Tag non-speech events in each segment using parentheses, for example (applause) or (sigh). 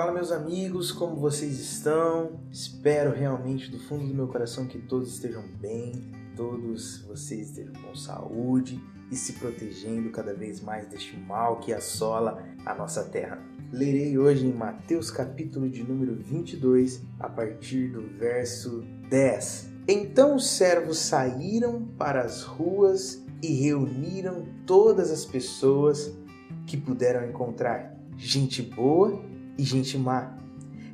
Fala, meus amigos, como vocês estão? Espero realmente do fundo do meu coração que todos estejam bem, todos vocês estejam com saúde e se protegendo cada vez mais deste mal que assola a nossa terra. Lerei hoje em Mateus capítulo de número 22, a partir do verso 10. Então os servos saíram para as ruas e reuniram todas as pessoas que puderam encontrar, gente boa e gente má.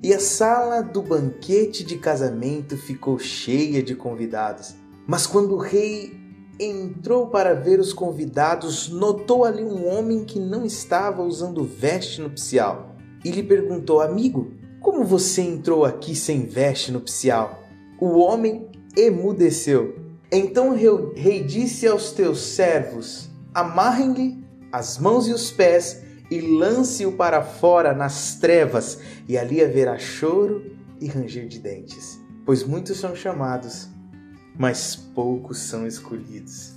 E a sala do banquete de casamento ficou cheia de convidados. Mas quando o rei entrou para ver os convidados, notou ali um homem que não estava usando veste nupcial e lhe perguntou: Amigo, como você entrou aqui sem veste nupcial? O homem emudeceu. Então o rei disse aos teus servos: Amarrem-lhe as mãos e os pés e lance-o para fora nas trevas, e ali haverá choro e ranger de dentes. Pois muitos são chamados, mas poucos são escolhidos.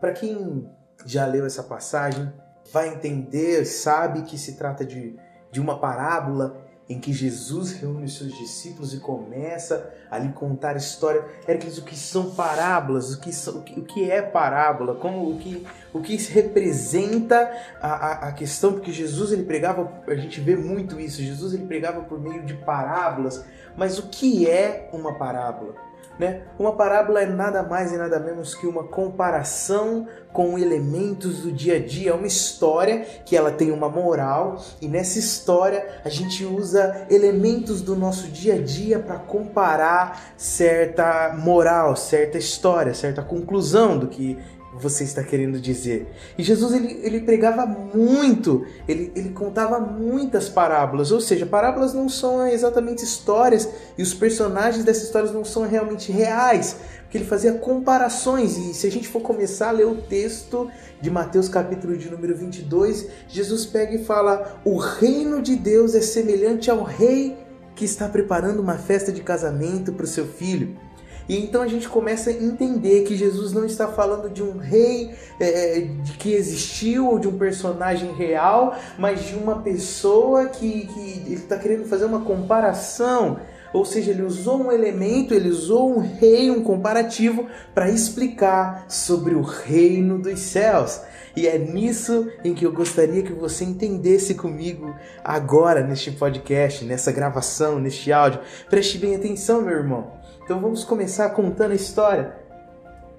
Para quem já leu essa passagem, vai entender, sabe que se trata de, de uma parábola em que Jesus reúne os seus discípulos e começa a lhe contar história. Hércules, o que são parábolas? O que, são, o que é parábola? Como o que, o que representa a, a, a, questão? Porque Jesus ele pregava, a gente vê muito isso. Jesus ele pregava por meio de parábolas. Mas o que é uma parábola? Né? Uma parábola é nada mais e nada menos que uma comparação com elementos do dia a dia, é uma história que ela tem uma moral e nessa história a gente usa elementos do nosso dia a dia para comparar certa moral, certa história, certa conclusão do que você está querendo dizer. E Jesus ele, ele pregava muito, ele, ele contava muitas parábolas, ou seja, parábolas não são exatamente histórias e os personagens dessas histórias não são realmente reais, porque ele fazia comparações. E se a gente for começar a ler o texto de Mateus capítulo de número 22, Jesus pega e fala: "O reino de Deus é semelhante ao rei que está preparando uma festa de casamento para o seu filho." E então a gente começa a entender que Jesus não está falando de um rei é, que existiu ou de um personagem real, mas de uma pessoa que, que ele está querendo fazer uma comparação. Ou seja, ele usou um elemento, ele usou um rei, um comparativo, para explicar sobre o reino dos céus. E é nisso em que eu gostaria que você entendesse comigo agora, neste podcast, nessa gravação, neste áudio. Preste bem atenção, meu irmão. Então vamos começar contando a história.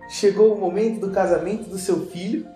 Chegou o momento do casamento do seu filho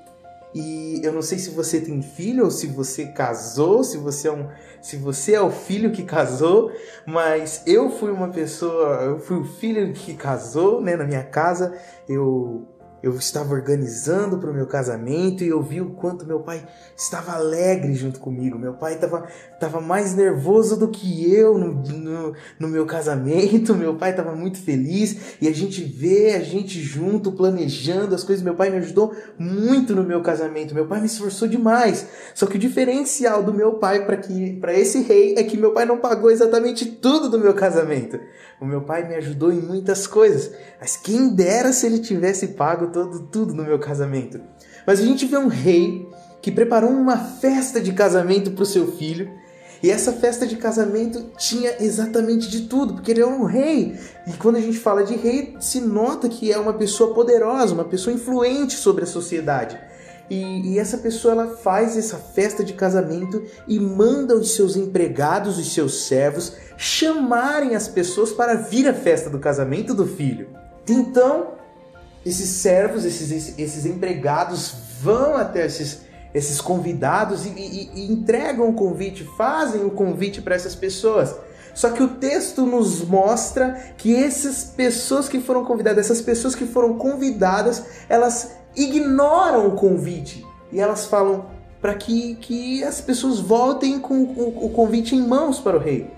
e eu não sei se você tem filho ou se você casou, se você é um, se você é o filho que casou, mas eu fui uma pessoa, eu fui o filho que casou, né, na minha casa. Eu eu estava organizando para o meu casamento e eu vi o quanto meu pai estava alegre junto comigo. Meu pai estava, estava mais nervoso do que eu no, no, no meu casamento. (laughs) Meu pai estava muito feliz e a gente vê a gente junto planejando as coisas. Meu pai me ajudou muito no meu casamento. Meu pai me esforçou demais. Só que o diferencial do meu pai para esse rei é que meu pai não pagou exatamente tudo do meu casamento. O meu pai me ajudou em muitas coisas, mas quem dera se ele tivesse pago todo, tudo no meu casamento. Mas a gente vê um rei que preparou uma festa de casamento para o seu filho. E essa festa de casamento tinha exatamente de tudo, porque ele é um rei. E quando a gente fala de rei, se nota que é uma pessoa poderosa, uma pessoa influente sobre a sociedade. E, e, essa pessoa ela faz essa festa de casamento e manda os seus empregados, os seus servos, chamarem as pessoas para vir à festa do casamento do filho. Então, esses servos, esses, esses empregados vão até esses, esses convidados e, e, e entregam o convite, fazem o convite para essas pessoas. Só que o texto nos mostra que essas pessoas que foram convidadas, essas pessoas que foram convidadas, elas ignoram o convite e elas falam para que, que as pessoas voltem com o, o convite em mãos para o rei.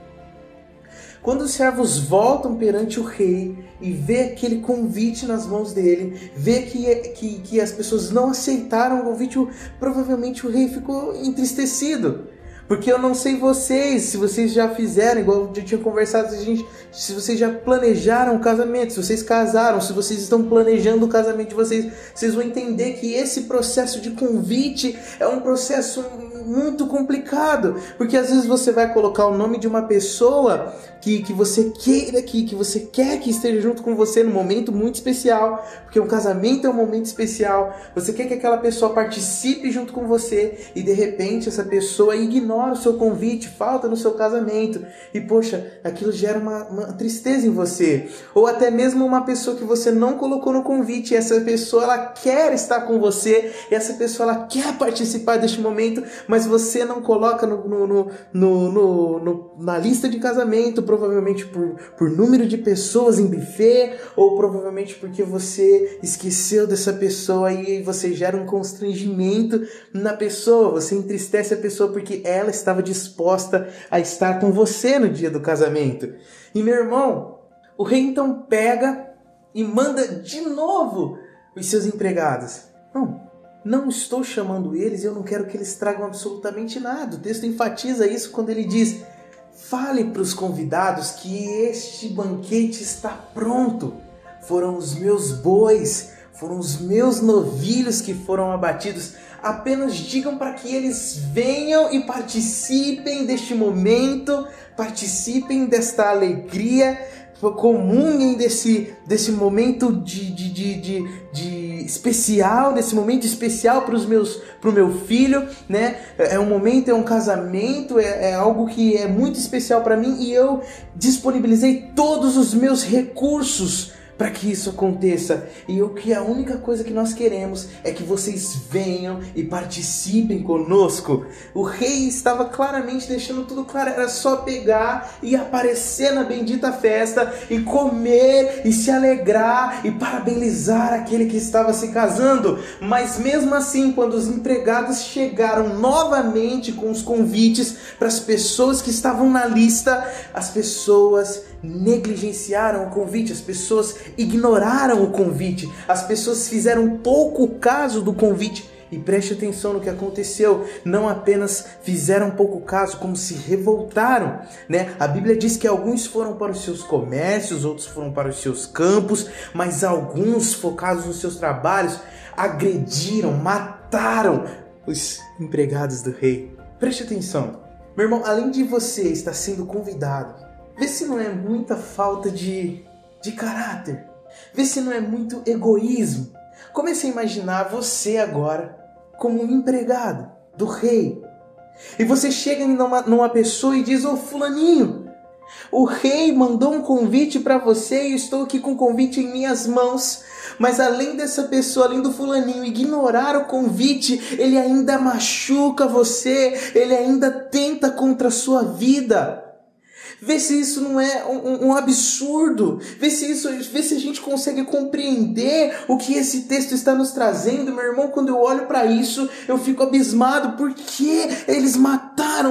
Quando os servos voltam perante o rei e vê aquele convite nas mãos dele, vê que, que, que as pessoas não aceitaram o convite, provavelmente o rei ficou entristecido. Porque eu não sei vocês, se vocês já fizeram, igual eu tinha conversado, se, gente, se vocês já planejaram o casamento, se vocês casaram, se vocês estão planejando o casamento de vocês, vocês vão entender que esse processo de convite é um processo muito complicado, porque às vezes você vai colocar o nome de uma pessoa que, que você queira que, que você quer que esteja junto com você num momento muito especial, porque um casamento é um momento especial. Você quer que aquela pessoa participe junto com você e de repente essa pessoa ignora o seu convite, falta no seu casamento e poxa, aquilo gera uma, uma tristeza em você. Ou até mesmo uma pessoa que você não colocou no convite, e essa pessoa ela quer estar com você, e essa pessoa ela quer participar deste momento, mas você não coloca no, no, no, no na lista de casamento provavelmente por, por número de pessoas em buffet, ou provavelmente porque você esqueceu dessa pessoa e você gera um constrangimento na pessoa, você entristece a pessoa porque ela estava disposta a estar com você no dia do casamento. E meu irmão, o rei então pega e manda de novo os seus empregados. Não, não estou chamando eles e eu não quero que eles tragam absolutamente nada. O texto enfatiza isso quando ele diz: Fale para os convidados que este banquete está pronto. Foram os meus bois, foram os meus novilhos que foram abatidos. Apenas digam para que eles venham e participem deste momento, participem desta alegria, comunguem desse, desse momento de, de, de, de, de especial, desse momento especial para os meus para o meu filho, né? É, é um momento, é um casamento, é, é algo que é muito especial para mim e eu disponibilizei todos os meus recursos para que isso aconteça. E o que a única coisa que nós queremos é que vocês venham e participem conosco. O rei estava claramente deixando tudo claro, era só pegar e aparecer na bendita festa e comer e se alegrar e parabenizar aquele que estava se casando. Mas mesmo assim, quando os empregados chegaram novamente com os convites para as pessoas que estavam na lista, as pessoas negligenciaram o convite, as pessoas ignoraram o convite, as pessoas fizeram pouco caso do convite. E preste atenção no que aconteceu. Não apenas fizeram pouco caso, como se revoltaram, né? A Bíblia diz que alguns foram para os seus comércios, outros foram para os seus campos, mas alguns, focados nos seus trabalhos, agrediram, mataram os empregados do rei. Preste atenção. Meu irmão, além de você estar sendo convidado Vê se não é muita falta de, de caráter. Vê se não é muito egoísmo. Comece a imaginar você agora como um empregado do rei. E você chega numa, numa pessoa e diz: Ô Fulaninho, o rei mandou um convite para você e estou aqui com o convite em minhas mãos. Mas além dessa pessoa, além do fulaninho ignorar o convite, ele ainda machuca você, ele ainda tenta contra a sua vida. Vê se isso não é um, um, absurdo. Vê se isso, vê se a gente consegue compreender o que esse texto está nos trazendo, meu irmão. Quando eu olho para isso, eu fico abismado. Por que eles mataram?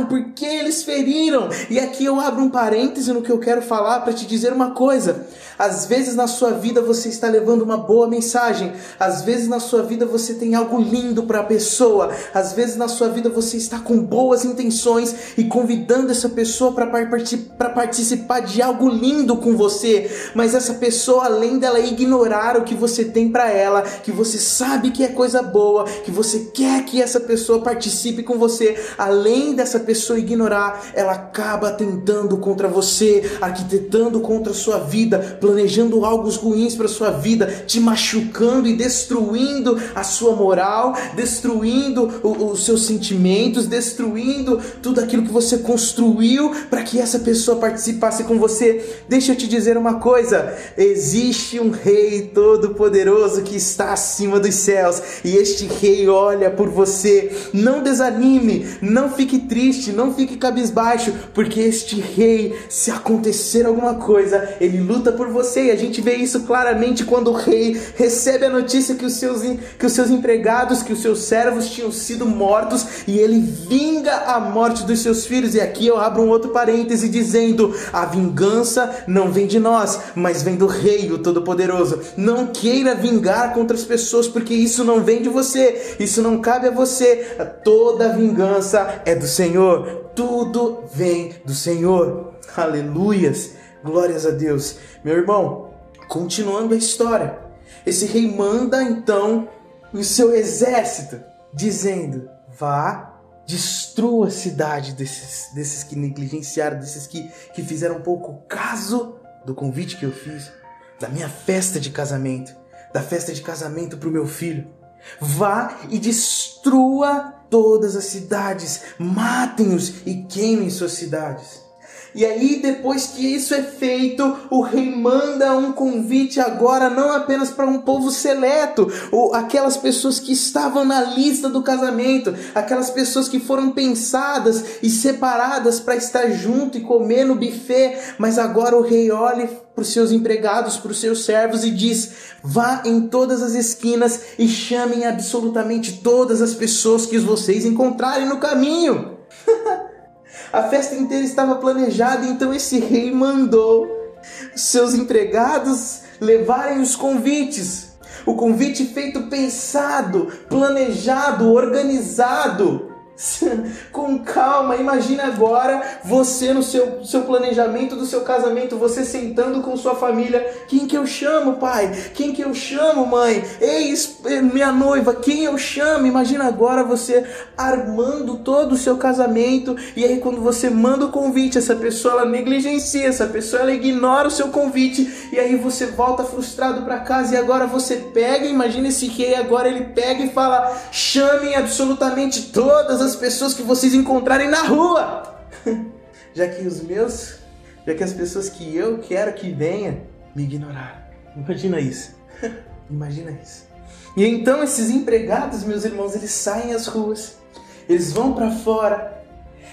Por que eles feriram? E aqui eu abro um parêntese no que eu quero falar para te dizer uma coisa. Às vezes na sua vida você está levando uma boa mensagem. Às vezes na sua vida você tem algo lindo para a pessoa. Às vezes na sua vida você está com boas intenções e convidando essa pessoa para participar de algo lindo com você. Mas essa pessoa, além dela ignorar o que você tem para ela, que você sabe que é coisa boa, que você quer que essa pessoa participe com você, além dessa pessoa ignorar, ela acaba tentando contra você, arquitetando contra a sua vida planejando algo ruins para sua vida, te machucando e destruindo a sua moral, destruindo os seus sentimentos, destruindo tudo aquilo que você construiu para que essa pessoa participasse com você. Deixa eu te dizer uma coisa: existe um rei todo-poderoso que está acima dos céus e este rei olha por você. Não desanime, não fique triste, não fique cabisbaixo, porque este rei, se acontecer alguma coisa, ele luta por você. E a gente vê isso claramente quando o rei recebe a notícia que os seus, que os seus empregados, que os seus servos tinham sido mortos e ele vinga a morte dos seus filhos. E aqui eu abro um outro parêntese dizendo: a vingança não vem de nós, mas vem do rei, o Todo-Poderoso. Não queira vingar contra as pessoas, porque isso não vem de você, isso não cabe a você. Toda vingança é do Senhor, tudo vem do Senhor. Aleluias, glórias a Deus. Meu irmão, continuando a história, esse rei manda então o seu exército, dizendo: vá destrua a cidade desses, desses que negligenciaram, desses que, que fizeram pouco caso do convite que eu fiz, da minha festa de casamento, da festa de casamento para o meu filho. Vá e destrua todas as cidades, matem-os e queimem suas cidades. E aí, depois que isso é feito, o rei manda um convite agora não apenas para um povo seleto, ou aquelas pessoas que estavam na lista do casamento, aquelas pessoas que foram pensadas e separadas para estar junto e comer no buffet, mas agora o rei olha para os seus empregados, para os seus servos e diz: vá em todas as esquinas e chamem absolutamente todas as pessoas que vocês encontrarem no caminho. (laughs) A festa inteira estava planejada, então esse rei mandou seus empregados levarem os convites. O convite feito pensado, planejado, organizado (laughs) com calma. Imagina agora você no seu, seu planejamento do seu casamento, você sentando com sua família. Quem que eu chamo, pai? Quem que eu chamo, mãe? Ei, minha noiva, quem eu chamo? Imagina agora você armando todo o seu casamento e aí quando você manda o convite, essa pessoa ela negligencia, essa pessoa ela ignora o seu convite e aí você volta frustrado para casa e agora você pega, imagina esse rei agora ele pega e fala: "Chamem absolutamente todas as pessoas que vocês encontrarem na rua. (laughs) já que os meus, já que as pessoas que eu quero que venha me ignoraram. Imagina isso. (laughs) Imagina isso. E então esses empregados, meus irmãos, eles saem às ruas. Eles vão para fora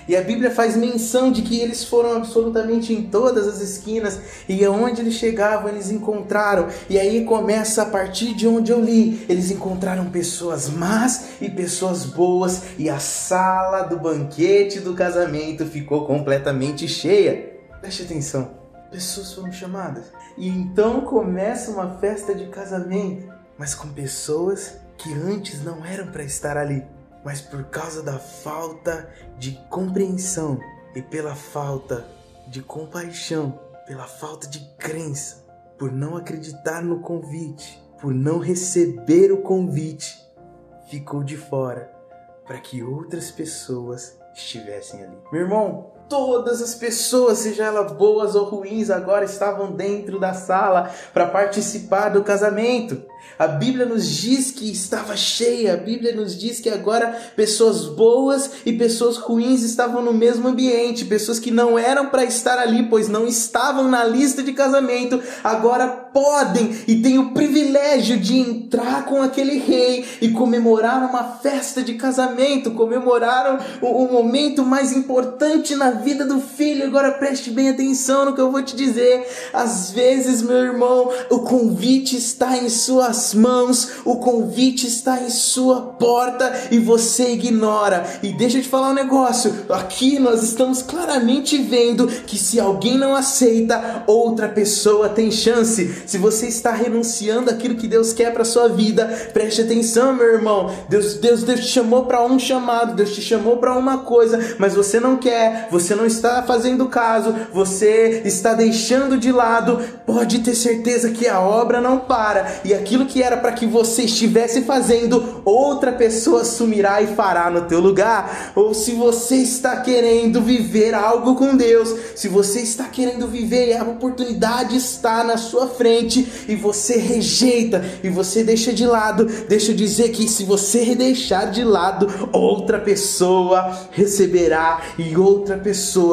e a Bíblia faz menção de que eles foram absolutamente em todas as esquinas e aonde eles chegavam, eles encontraram. E aí começa a partir de onde eu li. Eles encontraram pessoas más e pessoas boas e a sala do banquete do casamento ficou completamente cheia. Preste atenção. Pessoas foram chamadas. E então começa uma festa de casamento, mas com pessoas que antes não eram para estar ali mas por causa da falta de compreensão e pela falta de compaixão, pela falta de crença, por não acreditar no convite, por não receber o convite, ficou de fora para que outras pessoas estivessem ali. Meu irmão, todas as pessoas, seja elas boas ou ruins, agora estavam dentro da sala para participar do casamento. A Bíblia nos diz que estava cheia, a Bíblia nos diz que agora pessoas boas e pessoas ruins estavam no mesmo ambiente, pessoas que não eram para estar ali, pois não estavam na lista de casamento, agora podem e têm o privilégio de entrar com aquele rei e comemorar uma festa de casamento, comemoraram o, o momento mais importante na vida do filho. Agora preste bem atenção no que eu vou te dizer. Às vezes, meu irmão, o convite está em suas mãos, o convite está em sua porta e você ignora. E deixa eu te falar um negócio: aqui nós estamos claramente vendo que se alguém não aceita, outra pessoa tem chance. Se você está renunciando aquilo que Deus quer para sua vida, preste atenção, meu irmão. Deus, Deus, Deus te chamou para um chamado, Deus te chamou para uma coisa, mas você não quer, você não está fazendo caso, você está deixando de lado. Pode ter certeza que a obra não para e aquilo que era para que você estivesse fazendo, outra pessoa assumirá e fará no teu lugar. Ou se você está querendo viver algo com Deus, se você está querendo viver e a oportunidade está na sua frente e você rejeita e você deixa de lado, deixa eu dizer que se você deixar de lado, outra pessoa receberá e outra pessoa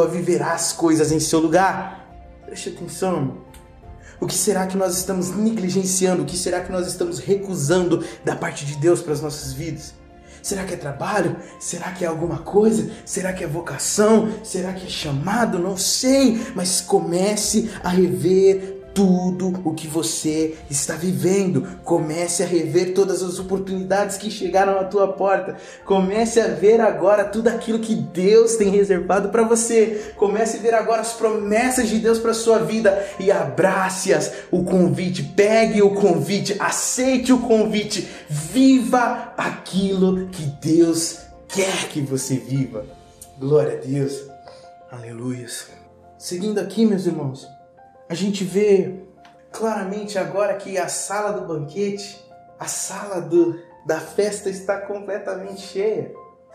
viverá as coisas em seu lugar. Preste atenção. O que será que nós estamos negligenciando? O que será que nós estamos recusando da parte de Deus para as nossas vidas? Será que é trabalho? Será que é alguma coisa? Será que é vocação? Será que é chamado? Não sei, mas comece a rever tudo o que você está vivendo. Comece a rever todas as oportunidades que chegaram à tua porta. Comece a ver agora tudo aquilo que Deus tem reservado para você. Comece a ver agora as promessas de Deus para sua vida e abrace-as. O convite, pegue o convite, aceite o convite. Viva aquilo que Deus quer que você viva. Glória a Deus. Aleluias. Seguindo aqui, meus irmãos, a gente vê claramente agora que a sala do banquete, a sala do, da festa está completamente cheia.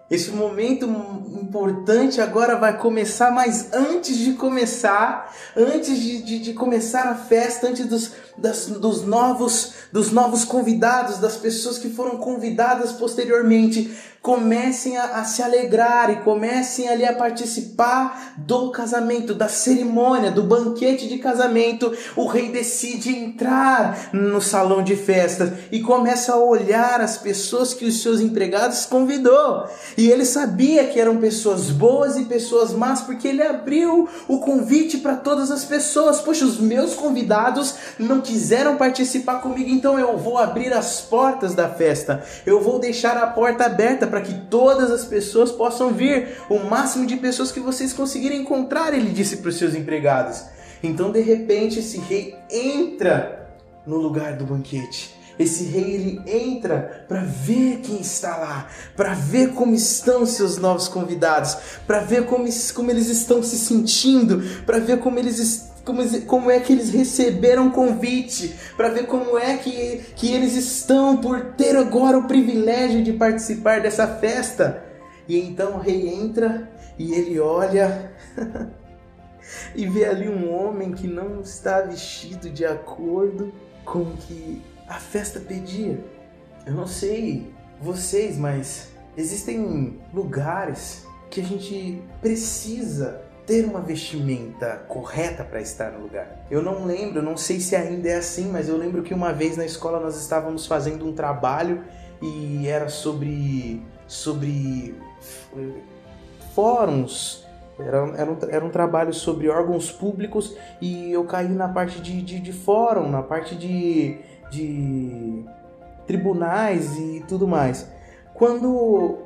Esse momento importante agora vai começar, mas antes de começar, antes de, de, de começar a festa, antes dos, das, dos, novos, dos novos convidados, das pessoas que foram convidadas posteriormente, comecem a, a, se alegrar e comecem ali a participar do casamento, da cerimônia, do banquete de casamento. O rei decide entrar no salão de festas e começa a olhar as pessoas que os seus empregados convidou. E ele sabia que eram pessoas boas e pessoas más, porque ele abriu o convite para todas as pessoas. Poxa, os meus convidados não quiseram participar comigo, então eu vou abrir as portas da festa. Eu vou deixar a porta aberta para que todas as pessoas possam vir, o máximo de pessoas que vocês conseguirem encontrar, ele disse para os seus empregados. Então, de repente, esse rei entra no lugar do banquete. Esse rei ele entra para ver quem está lá, para ver como estão seus novos convidados, para ver como, como eles estão se sentindo, para ver como eles como, como é que eles receberam o convite, para ver como é que, que eles estão por ter agora o privilégio de participar dessa festa. E então o rei entra e ele olha (laughs) e vê ali um homem que não está vestido de acordo com o que a festa pedia. Eu não sei vocês, mas existem lugares que a gente precisa ter uma vestimenta correta para estar no lugar. Eu não lembro, não sei se ainda é assim, mas eu lembro que uma vez na escola nós estávamos fazendo um trabalho e era sobre sobre fóruns. Era, era, um, era um trabalho sobre órgãos públicos e eu caí na parte de, de, de fórum, na parte de, de tribunais e tudo mais. Quando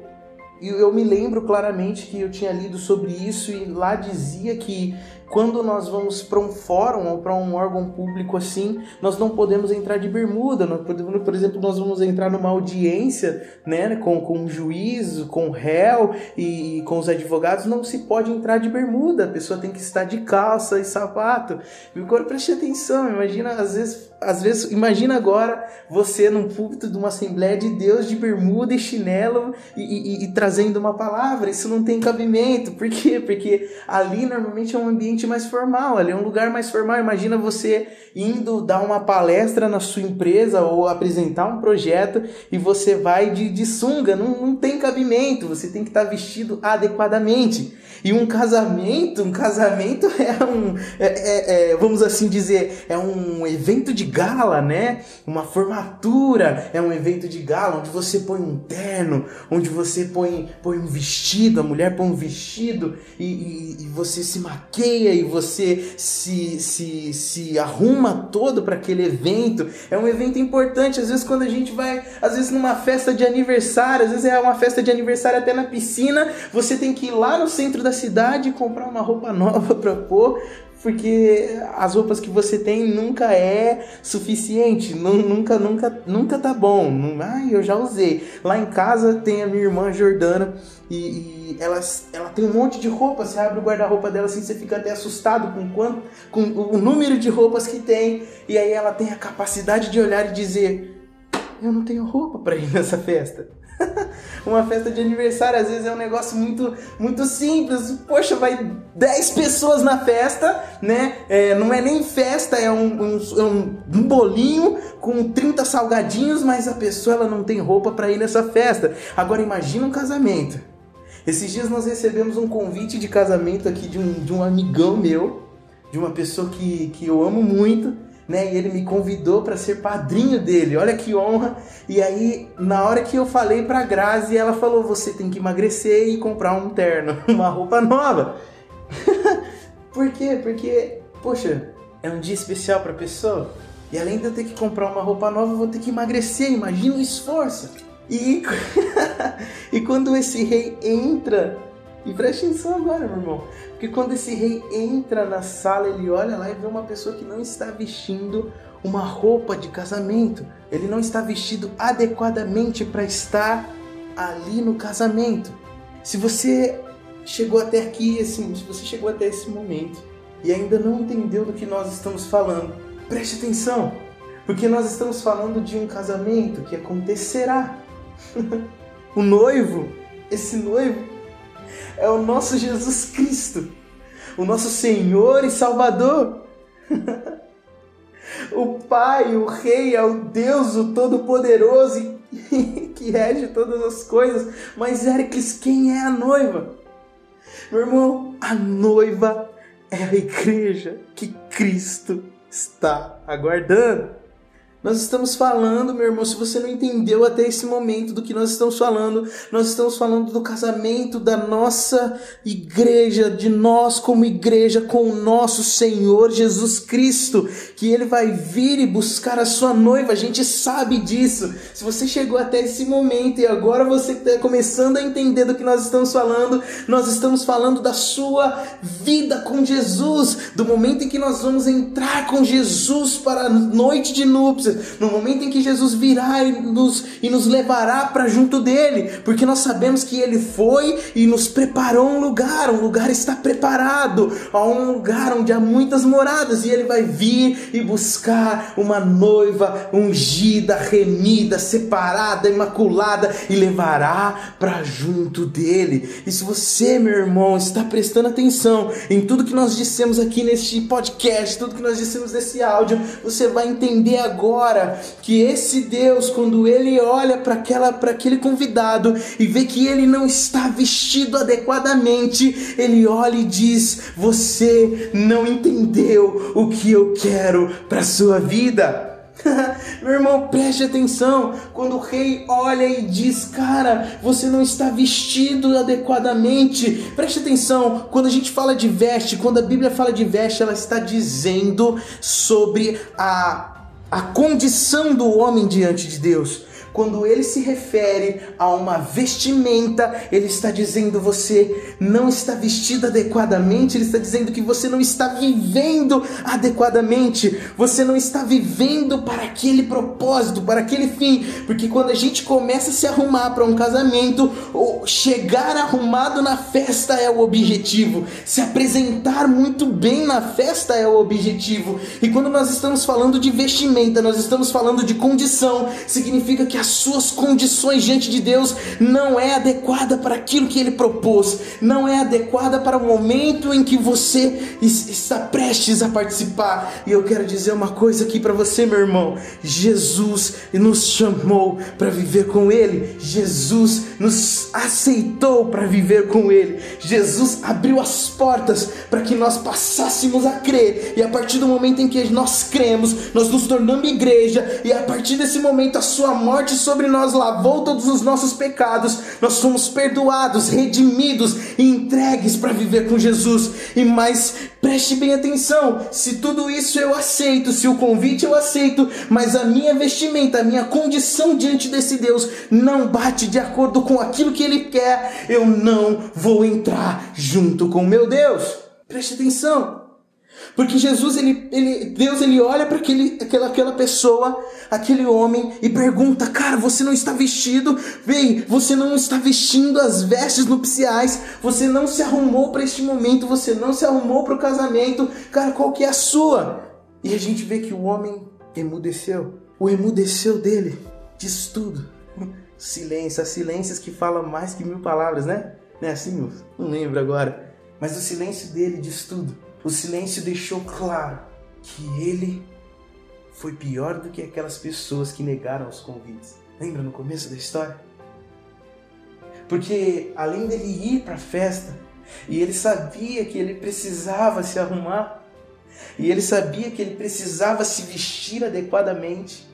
e eu me lembro claramente que eu tinha lido sobre isso e lá dizia que quando nós vamos para um fórum ou para um órgão público assim, nós não podemos entrar de bermuda. Por exemplo, nós vamos entrar numa audiência né, com, com o juiz, com réu e com os advogados, não se pode entrar de bermuda. A pessoa tem que estar de calça e sapato. E agora preste atenção, imagina, às vezes, às vezes, imagina agora você num púlpito de uma Assembleia de Deus de bermuda e chinelo e, e, e trazendo uma palavra. Isso não tem cabimento. Por quê? Porque ali normalmente é um ambiente mais formal, ali é um lugar mais formal. Imagina você indo dar uma palestra na sua empresa ou apresentar um projeto e você vai de, de sunga, não, não tem cabimento, você tem que estar vestido adequadamente. E um casamento, um casamento (laughs) é um, é, é, é, vamos assim dizer, é um evento de gala, né? Uma formatura é um evento de gala onde você põe um terno, onde você põe, põe um vestido, a mulher põe um vestido e, e, e você se maqueia e você se, se, se arruma todo para aquele evento. É um evento importante. Às vezes, quando a gente vai, às vezes, numa festa de aniversário, às vezes é uma festa de aniversário até na piscina, você tem que ir lá no centro da cidade e comprar uma roupa nova para pôr, porque as roupas que você tem nunca é suficiente, nunca, nunca, nunca tá bom. Ai, eu já usei. Lá em casa tem a minha irmã Jordana e, e ela, ela tem um monte de roupa. Você abre o guarda-roupa dela assim, você fica até assustado com quanto, com o número de roupas que tem. E aí ela tem a capacidade de olhar e dizer: eu não tenho roupa para ir nessa festa. (laughs) uma festa de aniversário às vezes é um negócio muito, muito simples. Poxa, vai 10 pessoas na festa, né? É, não é nem festa, é um, um, um, bolinho com 30 salgadinhos, mas a pessoa ela não tem roupa para ir nessa festa. Agora imagina um casamento. Esses dias nós recebemos um convite de casamento aqui de um, de um amigão meu, de uma pessoa que, que eu amo muito né? E ele me convidou para ser padrinho dele. Olha que honra. E aí, na hora que eu falei para Grazi, ela falou: "Você tem que emagrecer e comprar um terno, (laughs) uma roupa nova". (laughs) Por quê? Porque, poxa, é um dia especial para a pessoa. E além de eu ter que comprar uma roupa nova, eu vou ter que emagrecer. Imagina o esforço. E, (laughs) e quando esse rei entra e preste atenção agora, meu irmão. Porque quando esse rei entra na sala, ele olha lá e vê uma pessoa que não está vestindo uma roupa de casamento. Ele não está vestido adequadamente para estar ali no casamento. Se você chegou até aqui, assim, se você chegou até esse momento e ainda não entendeu do que nós estamos falando, preste atenção, porque nós estamos falando de um casamento que acontecerá. (laughs) o noivo, esse noivo, é o nosso Jesus Cristo, o nosso Senhor e Salvador. (laughs) o Pai, o Rei, é o Deus, o Todo-Poderoso (laughs) que rege todas as coisas. Mas, Éricles, quem é a noiva? Meu irmão, a noiva é a igreja que Cristo está aguardando. Nós estamos falando, meu irmão, se você não entendeu até esse momento do que nós estamos falando, nós estamos falando do casamento da nossa igreja, de nós como igreja com o nosso Senhor Jesus Cristo, que ele vai vir e buscar a sua noiva. A gente sabe disso. Se você chegou até esse momento e agora você está começando a entender do que nós estamos falando, nós estamos falando da sua vida com Jesus, do momento em que nós vamos entrar com Jesus para a noite de núpcias no momento em que Jesus virá e nos, e nos levará para junto dele, porque nós sabemos que ele foi e nos preparou um lugar, um lugar está preparado, a um lugar onde há muitas moradas, e ele vai vir e buscar uma noiva ungida, remida, separada, imaculada e levará para junto dele. E se você, meu irmão, está prestando atenção em tudo que nós dissemos aqui neste podcast, tudo que nós dissemos nesse áudio, você vai entender agora agora que esse Deus, quando ele olha para aquela para aquele convidado e vê que ele não está vestido adequadamente, ele olha e diz: "Você não entendeu o que eu quero para sua vida". (laughs) Meu irmão, preste atenção. Quando o rei olha e diz, cara, você não está vestido adequadamente. Preste atenção. Quando a gente fala de veste, quando a Bíblia fala de veste, ela está dizendo sobre a a condição do homem diante de Deus. Quando ele se refere a uma vestimenta, ele está dizendo você não está vestido adequadamente, ele está dizendo que você não está vivendo adequadamente, você não está vivendo para aquele propósito, para aquele fim, porque quando a gente começa a se arrumar para um casamento, chegar arrumado na festa é o objetivo, se apresentar muito bem na festa é o objetivo. E quando nós estamos falando de vestimenta, nós estamos falando de condição, significa que a suas condições diante de Deus não é adequada para aquilo que ele propôs, não é adequada para o momento em que você está prestes a participar. E eu quero dizer uma coisa aqui para você, meu irmão: Jesus nos chamou para viver com ele, Jesus nos aceitou para viver com ele, Jesus abriu as portas para que nós passássemos a crer, e a partir do momento em que nós cremos, nós nos tornamos igreja, e a partir desse momento a sua morte sobre nós lavou todos os nossos pecados, nós somos perdoados, redimidos e entregues para viver com Jesus. E mais, preste bem atenção: se tudo isso eu aceito, se o convite eu aceito, mas a minha vestimenta, a minha condição diante desse Deus não bate de acordo com aquilo que Ele quer, eu não vou entrar junto com meu Deus. Preste atenção. Porque Jesus, ele, ele, Deus, ele olha para aquela, aquela pessoa, aquele homem e pergunta: Cara, você não está vestido? Vem, você não está vestindo as vestes nupciais. Você não se arrumou para este momento. Você não se arrumou para o casamento. Cara, qual que é a sua? E a gente vê que o homem emudeceu. O emudeceu dele diz tudo. Silêncio, as silêncios que falam mais que mil palavras, né? Não é assim? Não lembro agora. Mas o silêncio dele diz tudo. O silêncio deixou claro que ele foi pior do que aquelas pessoas que negaram os convites. Lembra no começo da história? Porque além dele ir para a festa, e ele sabia que ele precisava se arrumar, e ele sabia que ele precisava se vestir adequadamente,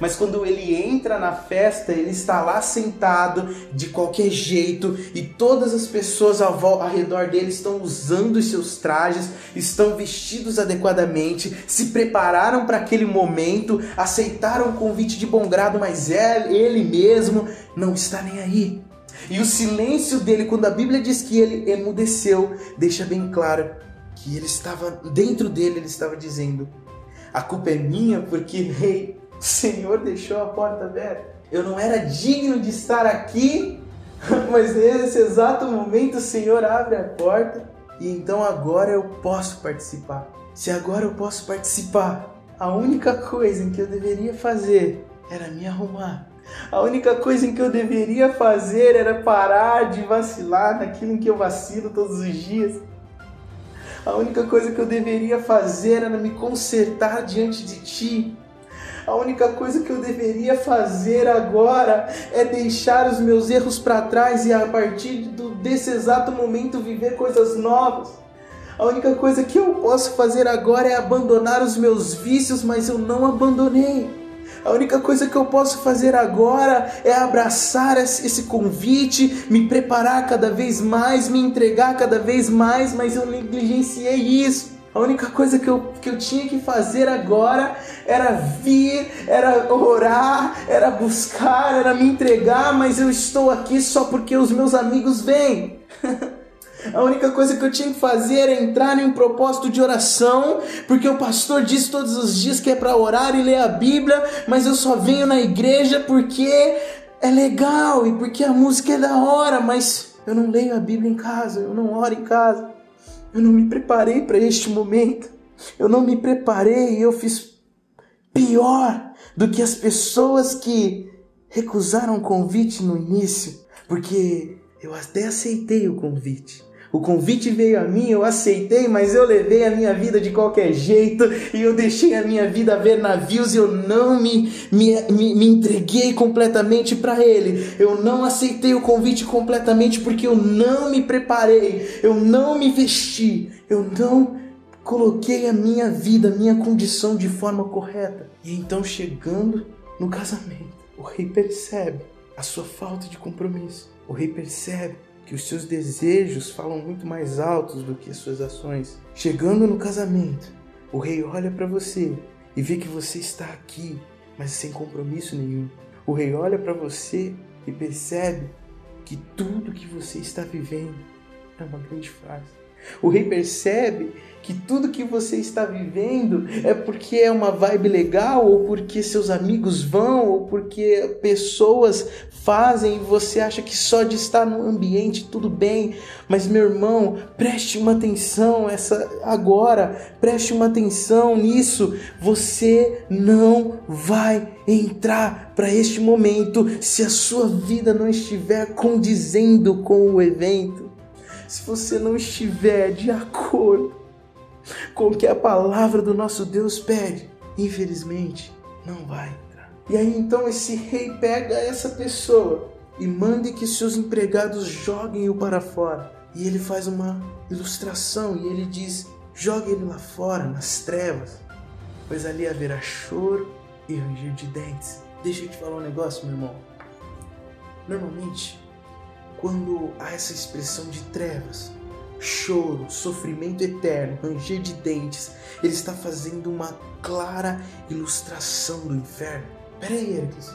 mas quando ele entra na festa, ele está lá sentado de qualquer jeito e todas as pessoas ao, redor dele estão usando os seus trajes, estão vestidos adequadamente, se prepararam para aquele momento, aceitaram o convite de bom grado, mas é ele mesmo não está nem aí. E o silêncio dele, quando a Bíblia diz que ele emudeceu, deixa bem claro que ele estava dentro dele, ele estava dizendo: a culpa é minha porque rei o Senhor deixou a porta aberta. Eu não era digno de estar aqui (laughs) Mas nesse exato momento o Senhor abre a porta e então agora eu posso participar. Se agora eu posso participar, a única coisa em que eu deveria fazer era me arrumar. A única coisa em que eu deveria fazer era parar de vacilar naquilo em que eu vacilo todos os dias. A única coisa que eu deveria fazer era me consertar diante de ti. A única coisa que eu deveria fazer agora é deixar os meus erros para trás e a partir do, desse exato momento viver coisas novas. A única coisa que eu posso fazer agora é abandonar os meus vícios, mas eu não abandonei. A única coisa que eu posso fazer agora é abraçar esse convite, me preparar cada vez mais, me entregar cada vez mais, mas eu negligenciei isso. A única coisa que eu, que eu tinha que fazer agora era vir, era orar, era buscar, era me entregar, mas eu estou aqui só porque os meus amigos vêm. (laughs) A única coisa que eu tinha que fazer era entrar em um propósito de oração, porque o pastor diz todos os dias que é para orar e ler a Bíblia, mas eu só venho na igreja porque é legal e porque a música é da hora, mas eu não leio a Bíblia em casa, eu não oro em casa. Eu não me preparei para este momento. Eu não me preparei e eu fiz pior do que as pessoas que recusaram o convite no início, porque eu até aceitei o convite, o convite veio a mim, eu aceitei, mas eu levei a minha vida de qualquer jeito e eu deixei a minha vida ver navios e eu não me, me, me, me entreguei completamente para Ele. Eu não aceitei o convite completamente porque eu não me preparei, eu não me vesti, eu não coloquei a minha vida, a minha condição de forma correta. E então, chegando no casamento, o rei percebe a sua falta de compromisso. O rei percebe que os seus desejos falam muito mais altos do que as suas ações. Chegando no casamento, o rei olha para você e vê que você está aqui, mas sem compromisso nenhum. O rei olha para você e percebe que tudo que você está vivendo é uma grande frase. O rei percebe que tudo que você está vivendo é porque é uma vibe legal, ou porque seus amigos vão, ou porque pessoas fazem e você acha que só de estar no ambiente tudo bem. Mas meu irmão, preste uma atenção essa agora, preste uma atenção nisso. Você não vai entrar para este momento se a sua vida não estiver condizendo com o evento. Se você não estiver de acordo com o que a palavra do nosso Deus pede, infelizmente não vai entrar. E aí então esse rei pega essa pessoa e manda que seus empregados joguem-o para fora. E ele faz uma ilustração e ele diz: jogue ele lá fora, nas trevas, pois ali haverá choro e ranger de dentes. Deixa eu te falar um negócio, meu irmão. Normalmente, quando há essa expressão de trevas, choro, sofrimento eterno, ranger de dentes, ele está fazendo uma clara ilustração do inferno. Peraí, Ericles.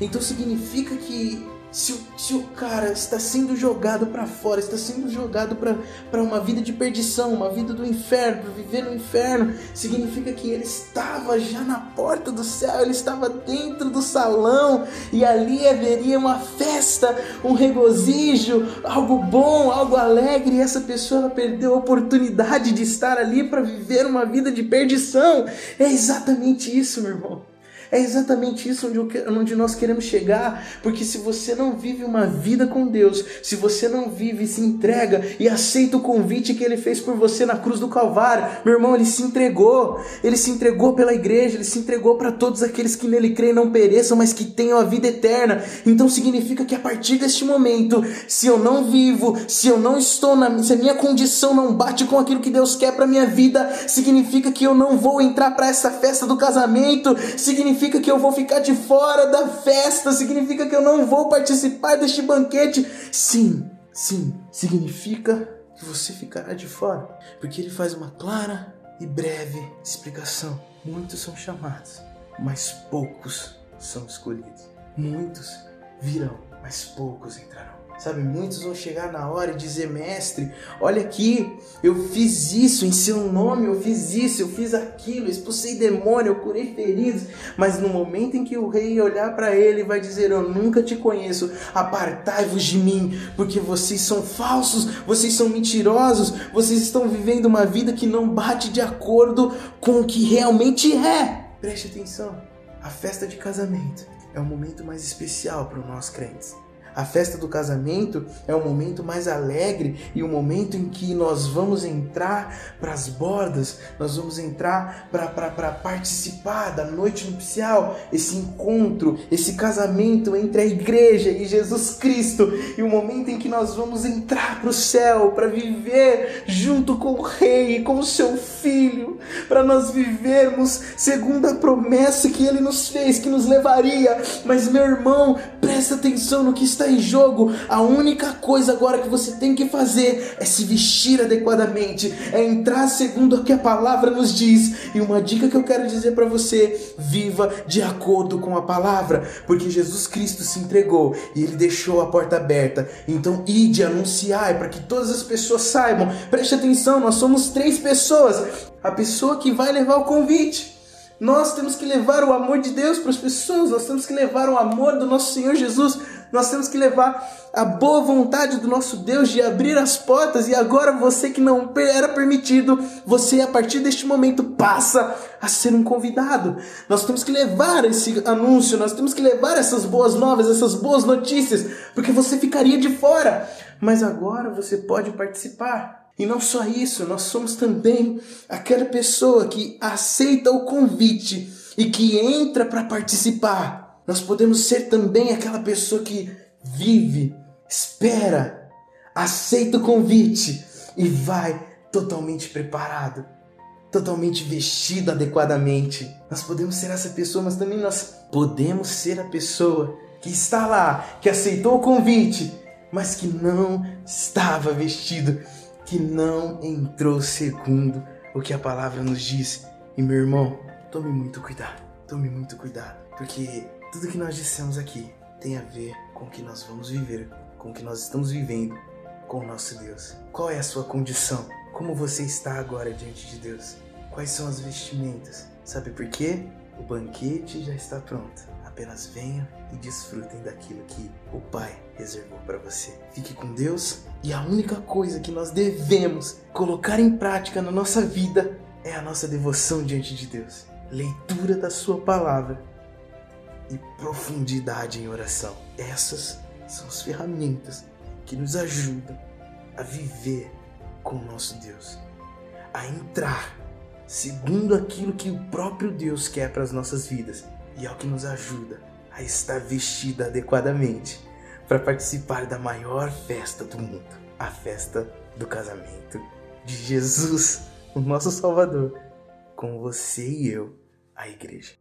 Então significa que se o, se o cara está sendo jogado para fora, está sendo jogado para uma vida de perdição, uma vida do inferno, viver no inferno, significa que ele estava já na porta do céu, ele estava dentro do salão e ali haveria uma festa, um regozijo, algo bom, algo alegre, e essa pessoa perdeu a oportunidade de estar ali para viver uma vida de perdição. É exatamente isso, meu irmão. É exatamente isso onde, onde nós queremos chegar, porque se você não vive uma vida com Deus, se você não vive, se entrega e aceita o convite que Ele fez por você na cruz do Calvário, meu irmão, Ele se entregou, Ele se entregou pela igreja, Ele se entregou para todos aqueles que nele creem não pereçam, mas que tenham a vida eterna. Então significa que a partir deste momento, se eu não vivo, se eu não estou na, se a minha condição não bate com aquilo que Deus quer para minha vida, significa que eu não vou entrar para essa festa do casamento, significa significa que eu vou ficar de fora da festa, significa que eu não vou participar deste banquete. Sim, sim, significa que você ficará de fora, porque ele faz uma clara e breve explicação. Muitos são chamados, mas poucos são escolhidos. Muitos virão, mas poucos entrarão. Sabe, muitos vão chegar na hora e dizer: Mestre, olha aqui, eu fiz isso em seu nome, eu fiz isso, eu fiz aquilo, expulsei demônio, eu curei feridos. Mas no momento em que o rei olhar para ele, vai dizer: Eu nunca te conheço, apartai-vos de mim, porque vocês são falsos, vocês são mentirosos, vocês estão vivendo uma vida que não bate de acordo com o que realmente é. Preste atenção: a festa de casamento é o momento mais especial para nós crentes. A festa do casamento é o momento mais alegre e o momento em que nós vamos entrar para as bordas, nós vamos entrar para participar da noite nupcial, esse encontro, esse casamento entre a igreja e Jesus Cristo, e o momento em que nós vamos entrar para o céu, para viver junto com o Rei com o seu Filho, para nós vivermos segundo a promessa que ele nos fez, que nos levaria. Mas, meu irmão, presta atenção no que está está em jogo, a única coisa agora que você tem que fazer é se vestir adequadamente, é entrar segundo o que a palavra nos diz. E uma dica que eu quero dizer para você: viva de acordo com a palavra, porque Jesus Cristo se entregou e ele deixou a porta aberta. Então, ide anunciar para que todas as pessoas saibam. Preste atenção, nós somos três pessoas. A pessoa que vai levar o convite. Nós temos que levar o amor de Deus para as pessoas, nós temos que levar o amor do nosso Senhor Jesus nós temos que levar a boa vontade do nosso Deus de abrir as portas e agora você que não era permitido, você a partir deste momento passa a ser um convidado. Nós temos que levar esse anúncio, nós temos que levar essas boas novas, essas boas notícias, porque você ficaria de fora. Mas agora você pode participar. E não só isso, nós somos também aquela pessoa que aceita o convite e que entra para participar. Nós podemos ser também aquela pessoa que vive, espera, aceita o convite e vai totalmente preparado, totalmente vestido adequadamente. Nós podemos ser essa pessoa, mas também nós podemos ser a pessoa que está lá, que aceitou o convite, mas que não estava vestido, que não entrou segundo o que a palavra nos diz. E meu irmão, tome muito cuidado, tome muito cuidado, porque tudo que nós dissemos aqui tem a ver com o que nós vamos viver, com o que nós estamos vivendo com o nosso Deus. Qual é a sua condição? Como você está agora diante de Deus? Quais são as vestimentas? Sabe por quê? O banquete já está pronto. Apenas venham e desfrutem daquilo que o Pai reservou para você. Fique com Deus e a única coisa que nós devemos colocar em prática na nossa vida é a nossa devoção diante de Deus. Leitura da Sua palavra e profundidade em oração. Essas são as ferramentas que nos ajudam a viver com o nosso Deus, a entrar segundo aquilo que o próprio Deus quer para as nossas vidas e é o que nos ajuda a estar vestida adequadamente para participar da maior festa do mundo, a festa do casamento de Jesus, o nosso Salvador, com você e eu, a igreja.